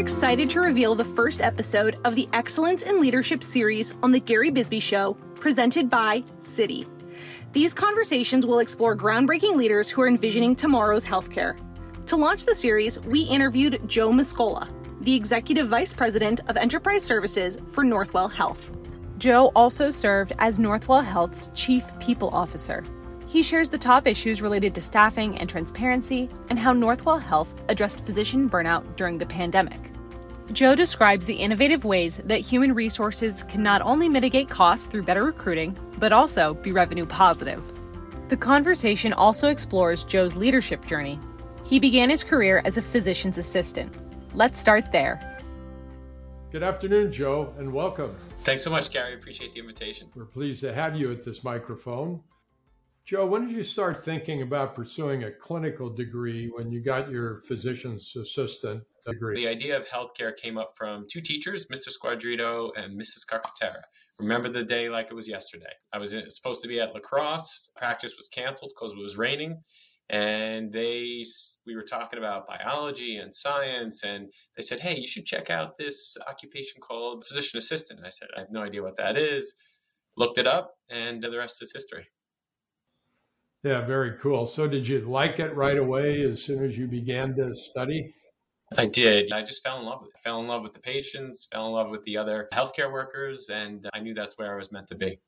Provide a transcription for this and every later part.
excited to reveal the first episode of the Excellence in Leadership series on The Gary Bisbee Show, presented by Citi. These conversations will explore groundbreaking leaders who are envisioning tomorrow's healthcare. To launch the series, we interviewed Joe Moscola, the Executive Vice President of Enterprise Services for Northwell Health. Joe also served as Northwell Health's Chief People Officer. He shares the top issues related to staffing and transparency and how Northwell Health addressed physician burnout during the pandemic. Joe describes the innovative ways that human resources can not only mitigate costs through better recruiting, but also be revenue positive. The conversation also explores Joe's leadership journey. He began his career as a physician's assistant. Let's start there. Good afternoon, Joe, and welcome. Thanks so much, Gary. Appreciate the invitation. We're pleased to have you at this microphone. Joe, when did you start thinking about pursuing a clinical degree when you got your physician's assistant degree? The idea of healthcare came up from two teachers, Mr. Squadrito and Mrs. Carcaterra. Remember the day like it was yesterday. I was supposed to be at lacrosse. Practice was canceled because it was raining. And they, we were talking about biology and science, and they said, "Hey, you should check out this occupation called physician assistant." And I said, "I have no idea what that is." Looked it up, and the rest is history. Yeah, very cool. So, did you like it right away as soon as you began to study? I did. I just fell in love with it. I fell in love with the patients, fell in love with the other healthcare workers, and I knew that's where I was meant to be.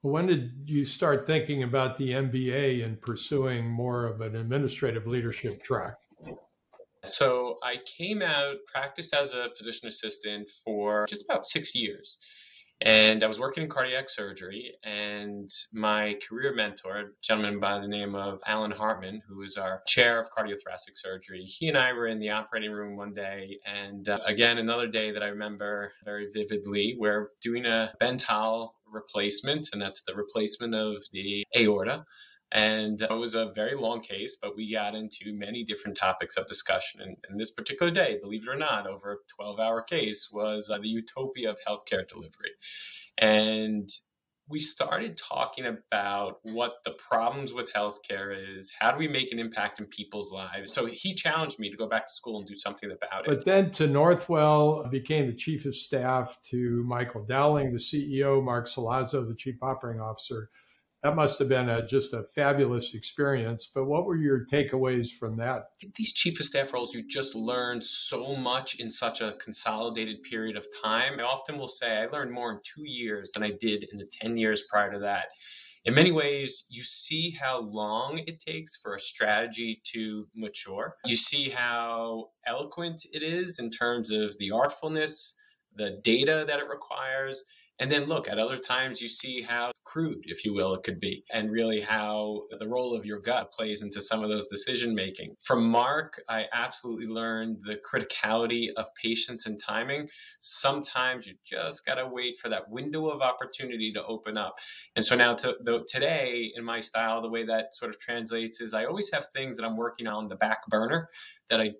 When did you start thinking about the MBA and pursuing more of an administrative leadership track? So I came out, practiced as a physician assistant for just about six years. And I was working in cardiac surgery, and my career mentor, a gentleman by the name of Alan Hartman, who is our chair of cardiothoracic surgery, he and I were in the operating room one day. And uh, again, another day that I remember very vividly, we're doing a Bentall replacement, and that's the replacement of the aorta. And it was a very long case, but we got into many different topics of discussion. And, and this particular day, believe it or not, over a 12 hour case, was uh, the utopia of healthcare delivery. And we started talking about what the problems with healthcare is. How do we make an impact in people's lives? So he challenged me to go back to school and do something about it. But then to Northwell, became the chief of staff to Michael Dowling, the CEO, Mark Solazzo, the chief operating officer that must have been a, just a fabulous experience. But what were your takeaways from that? These chief of staff roles, you just learn so much in such a consolidated period of time. I often will say I learned more in two years than I did in the 10 years prior to that. In many ways, you see how long it takes for a strategy to mature. You see how eloquent it is in terms of the artfulness, the data that it requires and then look, at other times you see how crude, if you will, it could be, and really how the role of your gut plays into some of those decision making. From Mark, I absolutely learned the criticality of patience and timing. Sometimes you just got to wait for that window of opportunity to open up. And so now to, the, today, in my style, the way that sort of translates is I always have things that I'm working on the back burner that I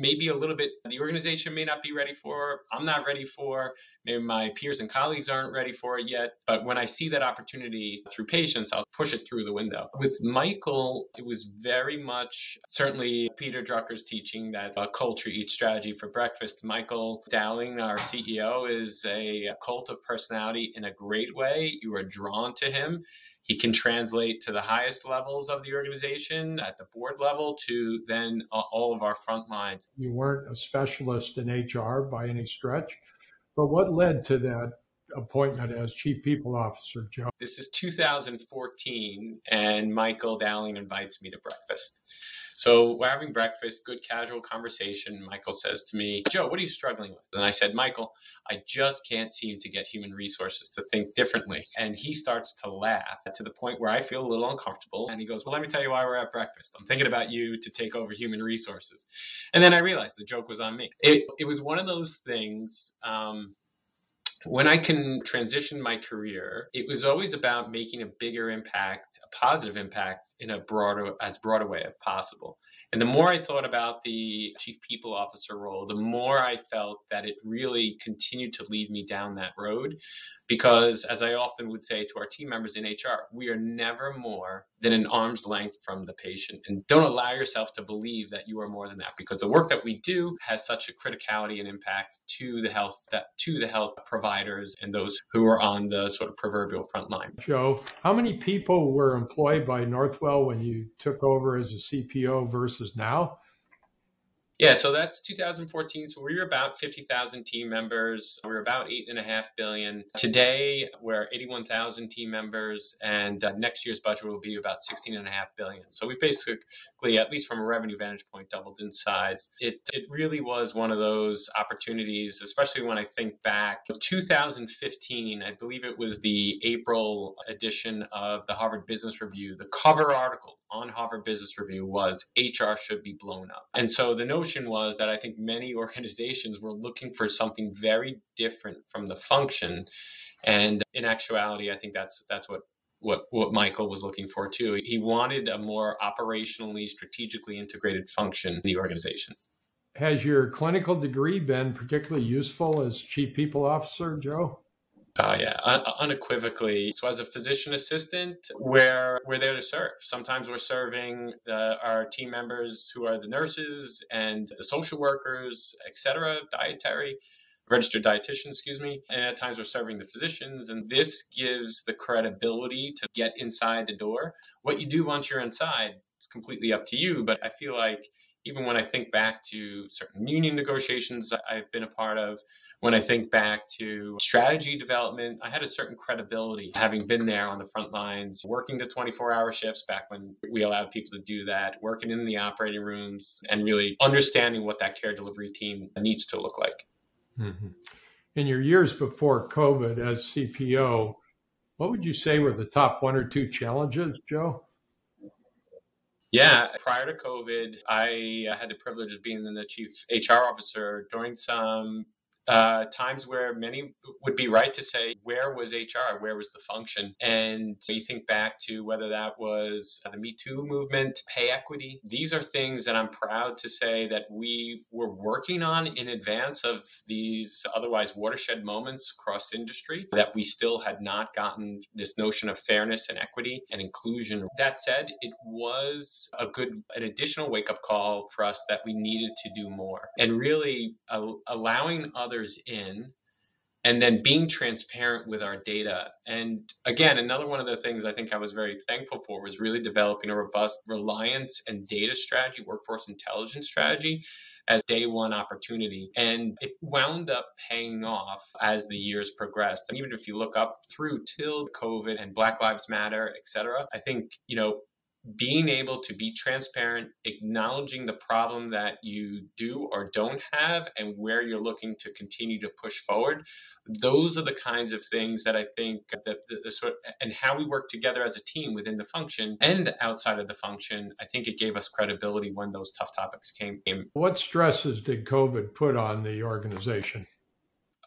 maybe a little bit the organization may not be ready for i'm not ready for maybe my peers and colleagues aren't ready for it yet. But when i see that opportunity through patience i'll push it through the window. With michael it was very much certainly peter drucker's teaching that a culture eats strategy for breakfast. Michael dowling our ceo is a cult of personality in a great way. You are drawn to him. He can translate to the highest levels of the organization at the board level to then all of our front lines. You weren't a specialist in HR by any stretch, but what led to that appointment as chief people officer, Joe? This is 2014, and Michael Dowling invites me to breakfast. So we're having breakfast, good casual conversation. Michael says to me, Joe, what are you struggling with? And I said, Michael, I just can't seem to get human resources to think differently. And he starts to laugh to the point where I feel a little uncomfortable. And he goes, Well, let me tell you why we're at breakfast. I'm thinking about you to take over human resources. And then I realized the joke was on me. It, it was one of those things. Um, when I can transition my career, it was always about making a bigger impact, a positive impact in a broader, as broad a way as possible. And the more I thought about the chief people officer role, the more I felt that it really continued to lead me down that road. Because as I often would say to our team members in HR, we are never more than an arm's length from the patient. And don't allow yourself to believe that you are more than that because the work that we do has such a criticality and impact to the health to the health providers and those who are on the sort of proverbial front line. Joe, how many people were employed by Northwell when you took over as a CPO versus now? Yeah, so that's 2014. So we were about 50,000 team members. We were about eight and a half billion. Today, we're 81,000 team members, and uh, next year's budget will be about 16 and a half billion. So we basically, at least from a revenue vantage point, doubled in size. It it really was one of those opportunities, especially when I think back 2015. I believe it was the April edition of the Harvard Business Review. The cover article on Harvard Business Review was HR should be blown up. And so the notion was that I think many organizations were looking for something very different from the function. And in actuality, I think that's that's what what what Michael was looking for too. He wanted a more operationally, strategically integrated function in the organization. Has your clinical degree been particularly useful as chief people officer, Joe? Uh, yeah, un- unequivocally. So, as a physician assistant, we're we're there to serve. Sometimes we're serving the, our team members who are the nurses and the social workers, etc., dietary, registered dietitian, excuse me. And at times we're serving the physicians, and this gives the credibility to get inside the door. What you do once you're inside, it's completely up to you. But I feel like even when I think back to certain union negotiations I've been a part of, when I think back to strategy development, I had a certain credibility having been there on the front lines, working the 24 hour shifts back when we allowed people to do that, working in the operating rooms, and really understanding what that care delivery team needs to look like. Mm-hmm. In your years before COVID as CPO, what would you say were the top one or two challenges, Joe? Yeah, prior to COVID, I had the privilege of being the chief HR officer during some uh, times where many would be right to say, where was HR? Where was the function? And you think back to whether that was the Me Too movement, pay equity. These are things that I'm proud to say that we were working on in advance of these otherwise watershed moments across industry, that we still had not gotten this notion of fairness and equity and inclusion. That said, it was a good, an additional wake up call for us that we needed to do more and really uh, allowing others others in and then being transparent with our data. And again, another one of the things I think I was very thankful for was really developing a robust reliance and data strategy, workforce intelligence strategy as day one opportunity. And it wound up paying off as the years progressed. And even if you look up through till COVID and Black Lives Matter, et cetera, I think, you know, being able to be transparent, acknowledging the problem that you do or don't have, and where you're looking to continue to push forward. Those are the kinds of things that I think that the, the sort and how we work together as a team within the function and outside of the function. I think it gave us credibility when those tough topics came. What stresses did COVID put on the organization?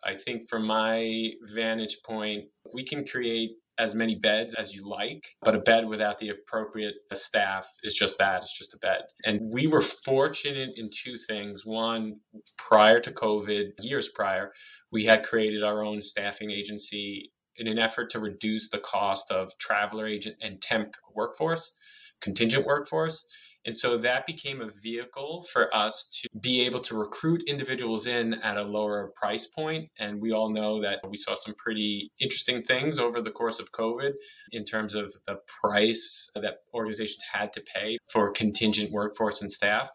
I think from my vantage point, we can create as many beds as you like, but a bed without the appropriate staff is just that. It's just a bed. And we were fortunate in two things. One, prior to COVID, years prior, we had created our own staffing agency in an effort to reduce the cost of traveler agent and temp workforce, contingent workforce. And so that became a vehicle for us to be able to recruit individuals in at a lower price point. And we all know that we saw some pretty interesting things over the course of COVID in terms of the price that organizations had to pay for contingent workforce and staff.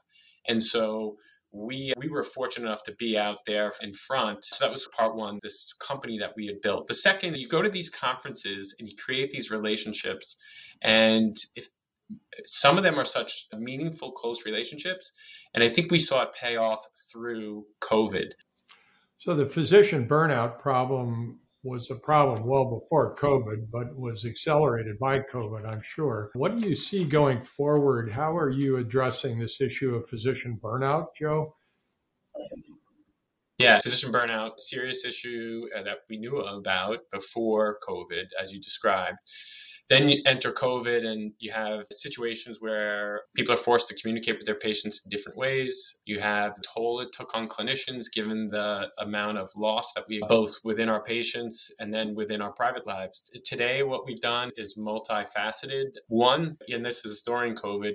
And so we we were fortunate enough to be out there in front. So that was part one, this company that we had built. The second, you go to these conferences and you create these relationships. And if some of them are such meaningful, close relationships. And I think we saw it pay off through COVID. So the physician burnout problem was a problem well before COVID, but was accelerated by COVID, I'm sure. What do you see going forward? How are you addressing this issue of physician burnout, Joe? Yeah, physician burnout, serious issue uh, that we knew about before COVID, as you described. Then you enter COVID and you have situations where people are forced to communicate with their patients in different ways. You have the toll it took on clinicians given the amount of loss that we both within our patients and then within our private lives. Today, what we've done is multifaceted. One, and this is during COVID,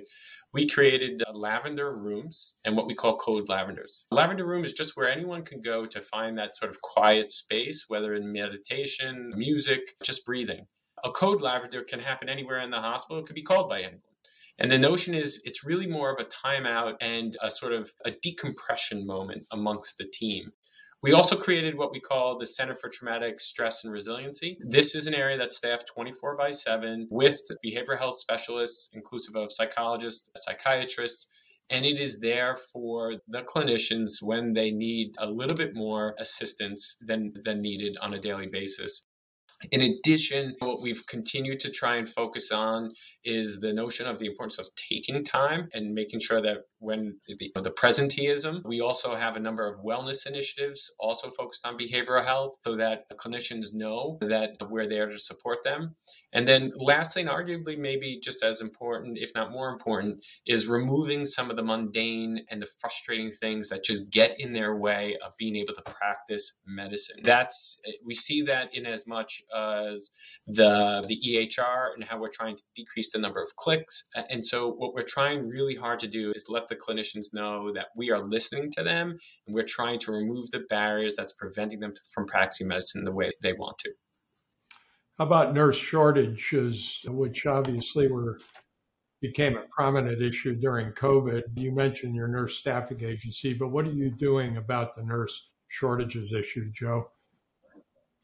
we created uh, lavender rooms and what we call code lavenders. Lavender room is just where anyone can go to find that sort of quiet space, whether in meditation, music, just breathing a code lavender can happen anywhere in the hospital. It could be called by anyone. And the notion is it's really more of a timeout and a sort of a decompression moment amongst the team. We also created what we call the Center for Traumatic Stress and Resiliency. This is an area that's staffed 24 by 7 with behavioral health specialists, inclusive of psychologists, psychiatrists, and it is there for the clinicians when they need a little bit more assistance than, than needed on a daily basis. In addition, what we've continued to try and focus on is the notion of the importance of taking time and making sure that when the, the presenteeism, we also have a number of wellness initiatives also focused on behavioral health so that clinicians know that we're there to support them. And then lastly, and arguably maybe just as important, if not more important, is removing some of the mundane and the frustrating things that just get in their way of being able to practice medicine. That's we see that in as much as the the EHR and how we're trying to decrease the number of clicks. And so what we're trying really hard to do is let the clinicians know that we are listening to them and we're trying to remove the barriers that's preventing them from practicing medicine the way they want to. How about nurse shortages, which obviously were became a prominent issue during COVID? You mentioned your nurse staffing agency, but what are you doing about the nurse shortages issue, Joe?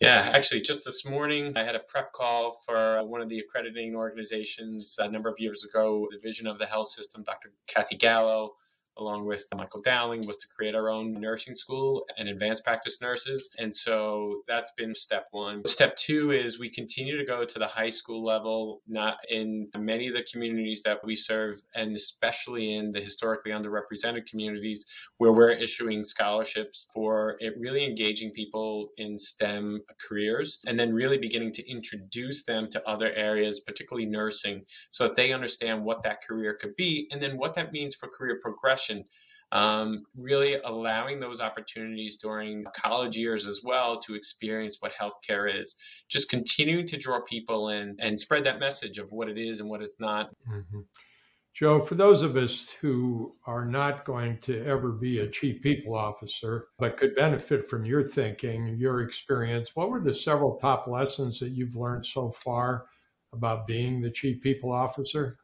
Yeah, actually, just this morning, I had a prep call for one of the accrediting organizations a number of years ago, Division of the Health System, Dr. Kathy Gallo, along with Michael Dowling, was to create our own nursing school and advanced practice nurses. And so that's been step one. Step two is we continue to go to the high school level, not in many of the communities that we serve, and especially in the historically underrepresented communities where we're issuing scholarships for it really engaging people in STEM careers and then really beginning to introduce them to other areas, particularly nursing, so that they understand what that career could be and then what that means for career progression um, really allowing those opportunities during college years as well to experience what healthcare is. Just continuing to draw people in and spread that message of what it is and what it's not. Mm-hmm. Joe, for those of us who are not going to ever be a chief people officer, but could benefit from your thinking, your experience, what were the several top lessons that you've learned so far about being the chief people officer?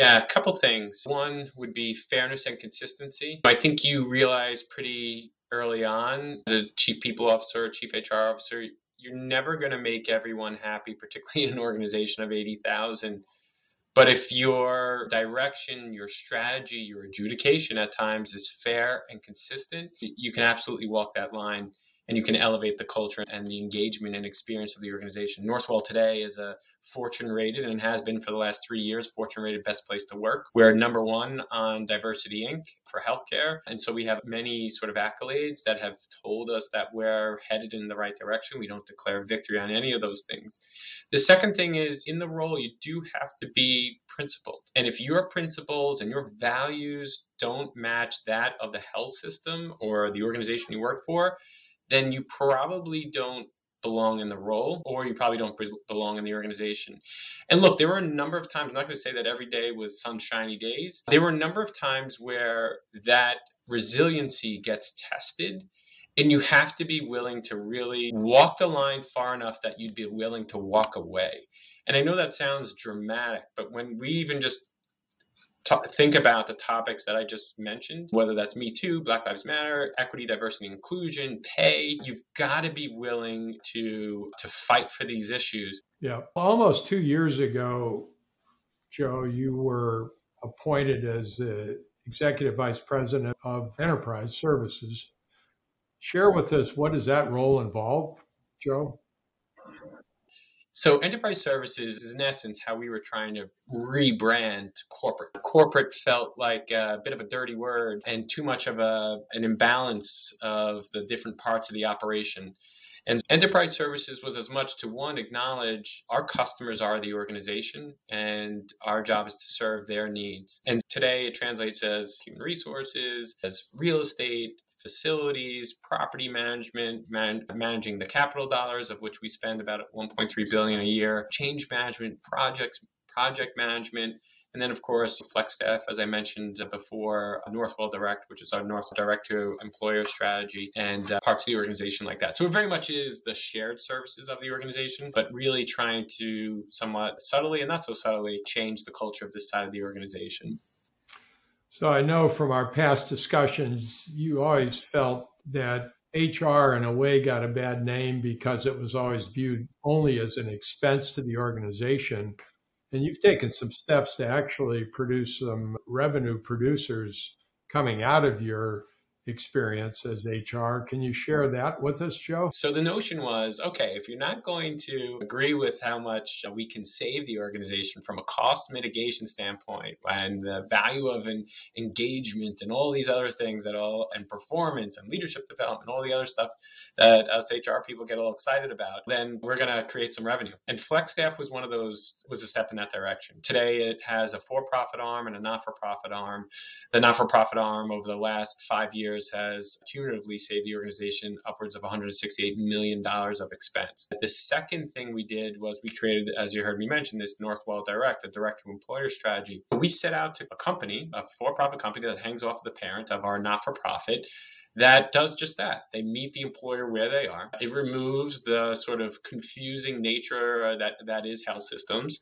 Yeah, a couple things. One would be fairness and consistency. I think you realize pretty early on, as a chief people officer, chief HR officer, you're never going to make everyone happy, particularly in an organization of 80,000. But if your direction, your strategy, your adjudication at times is fair and consistent, you can absolutely walk that line and you can elevate the culture and the engagement and experience of the organization. Northwell today is a Fortune rated and has been for the last three years Fortune rated best place to work. We're number one on Diversity Inc. for healthcare. And so we have many sort of accolades that have told us that we're headed in the right direction. We don't declare victory on any of those things. The second thing is in the role, you do have to be principled. And if your principles and your values don't match that of the health system or the organization you work for, then you probably don't belong in the role or you probably don't belong in the organization. And look, there were a number of times, I'm not going to say that every day was sunshiny days. There were a number of times where that resiliency gets tested and you have to be willing to really walk the line far enough that you'd be willing to walk away. And I know that sounds dramatic, but when we even just think about the topics that I just mentioned, whether that's Me Too, Black Lives Matter, equity, diversity, inclusion, pay. You've got to be willing to to fight for these issues. Yeah, almost two years ago, Joe, you were appointed as the executive vice president of enterprise services. Share with us what does that role involve, Joe? So enterprise services is in essence how we were trying to rebrand corporate. Corporate felt like a bit of a dirty word and too much of a an imbalance of the different parts of the operation. And enterprise services was as much to one, acknowledge our customers are the organization and our job is to serve their needs. And today it translates as human resources, as real estate, facilities, property management, man- managing the capital dollars of which we spend about 1.3 billion a year, change management, projects, project management, and then, of course, FlexStaff, as I mentioned before, Northwell Direct, which is our North Direct to employer strategy, and uh, parts of the organization like that. So it very much is the shared services of the organization, but really trying to somewhat subtly and not so subtly change the culture of this side of the organization. So I know from our past discussions, you always felt that HR in a way got a bad name because it was always viewed only as an expense to the organization. And you've taken some steps to actually produce some revenue producers coming out of your experience as HR. Can you share that with us, Joe? So the notion was okay, if you're not going to agree with how much we can save the organization from a cost mitigation standpoint and the value of an engagement and all these other things that all and performance and leadership development, all the other stuff that us HR people get all excited about, then we're going to create some revenue. And FlexStaff was one of those, was a step in that direction. Today it has a for profit arm and a not for profit arm. The not for profit arm over the last five years years has cumulatively saved the organization upwards of $168 million of expense. The second thing we did was we created, as you heard me mention, this Northwell Direct, a direct to employer strategy. We set out to a company, a for profit company that hangs off of the parent of our not for profit that does just that. They meet the employer where they are. It removes the sort of confusing nature uh, that that is health systems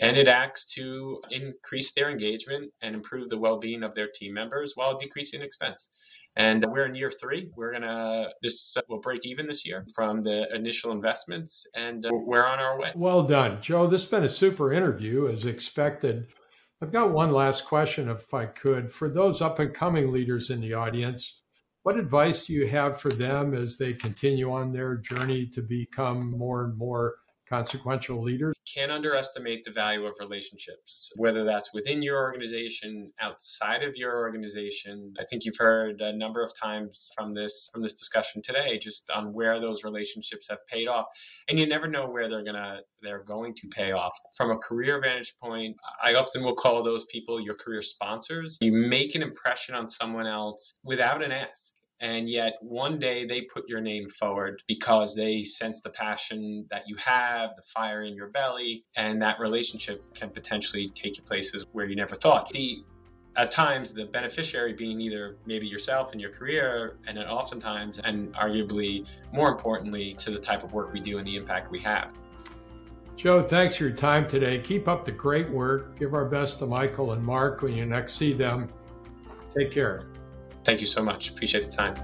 and it acts to increase their engagement and improve the well-being of their team members while decreasing expense. And we're in year three. We're gonna this will break even this year from the initial investments, and uh, we're on our way. Well done, Joe. This has been a super interview, as expected. I've got one last question, if I could, for those up and coming leaders in the audience. What advice do you have for them as they continue on their journey to become more and more consequential leaders. Can't underestimate the value of relationships, whether that's within your organization, outside of your organization. I think you've heard a number of times from this from this discussion today, just on where those relationships have paid off, and you never know where they're gonna they're going to pay off. From a career vantage point, I often will call those people your career sponsors. You make an impression on someone else without an ask and yet one day they put your name forward because they sense the passion that you have, the fire in your belly, and that relationship can potentially take you places where you never thought. The at times the beneficiary being either maybe yourself and your career and then oftentimes and arguably more importantly to the type of work we do and the impact we have. Joe thanks for your time today. Keep up the great work. Give our best to michael and mark when you next see them. Take care Thank you so much. Appreciate the time.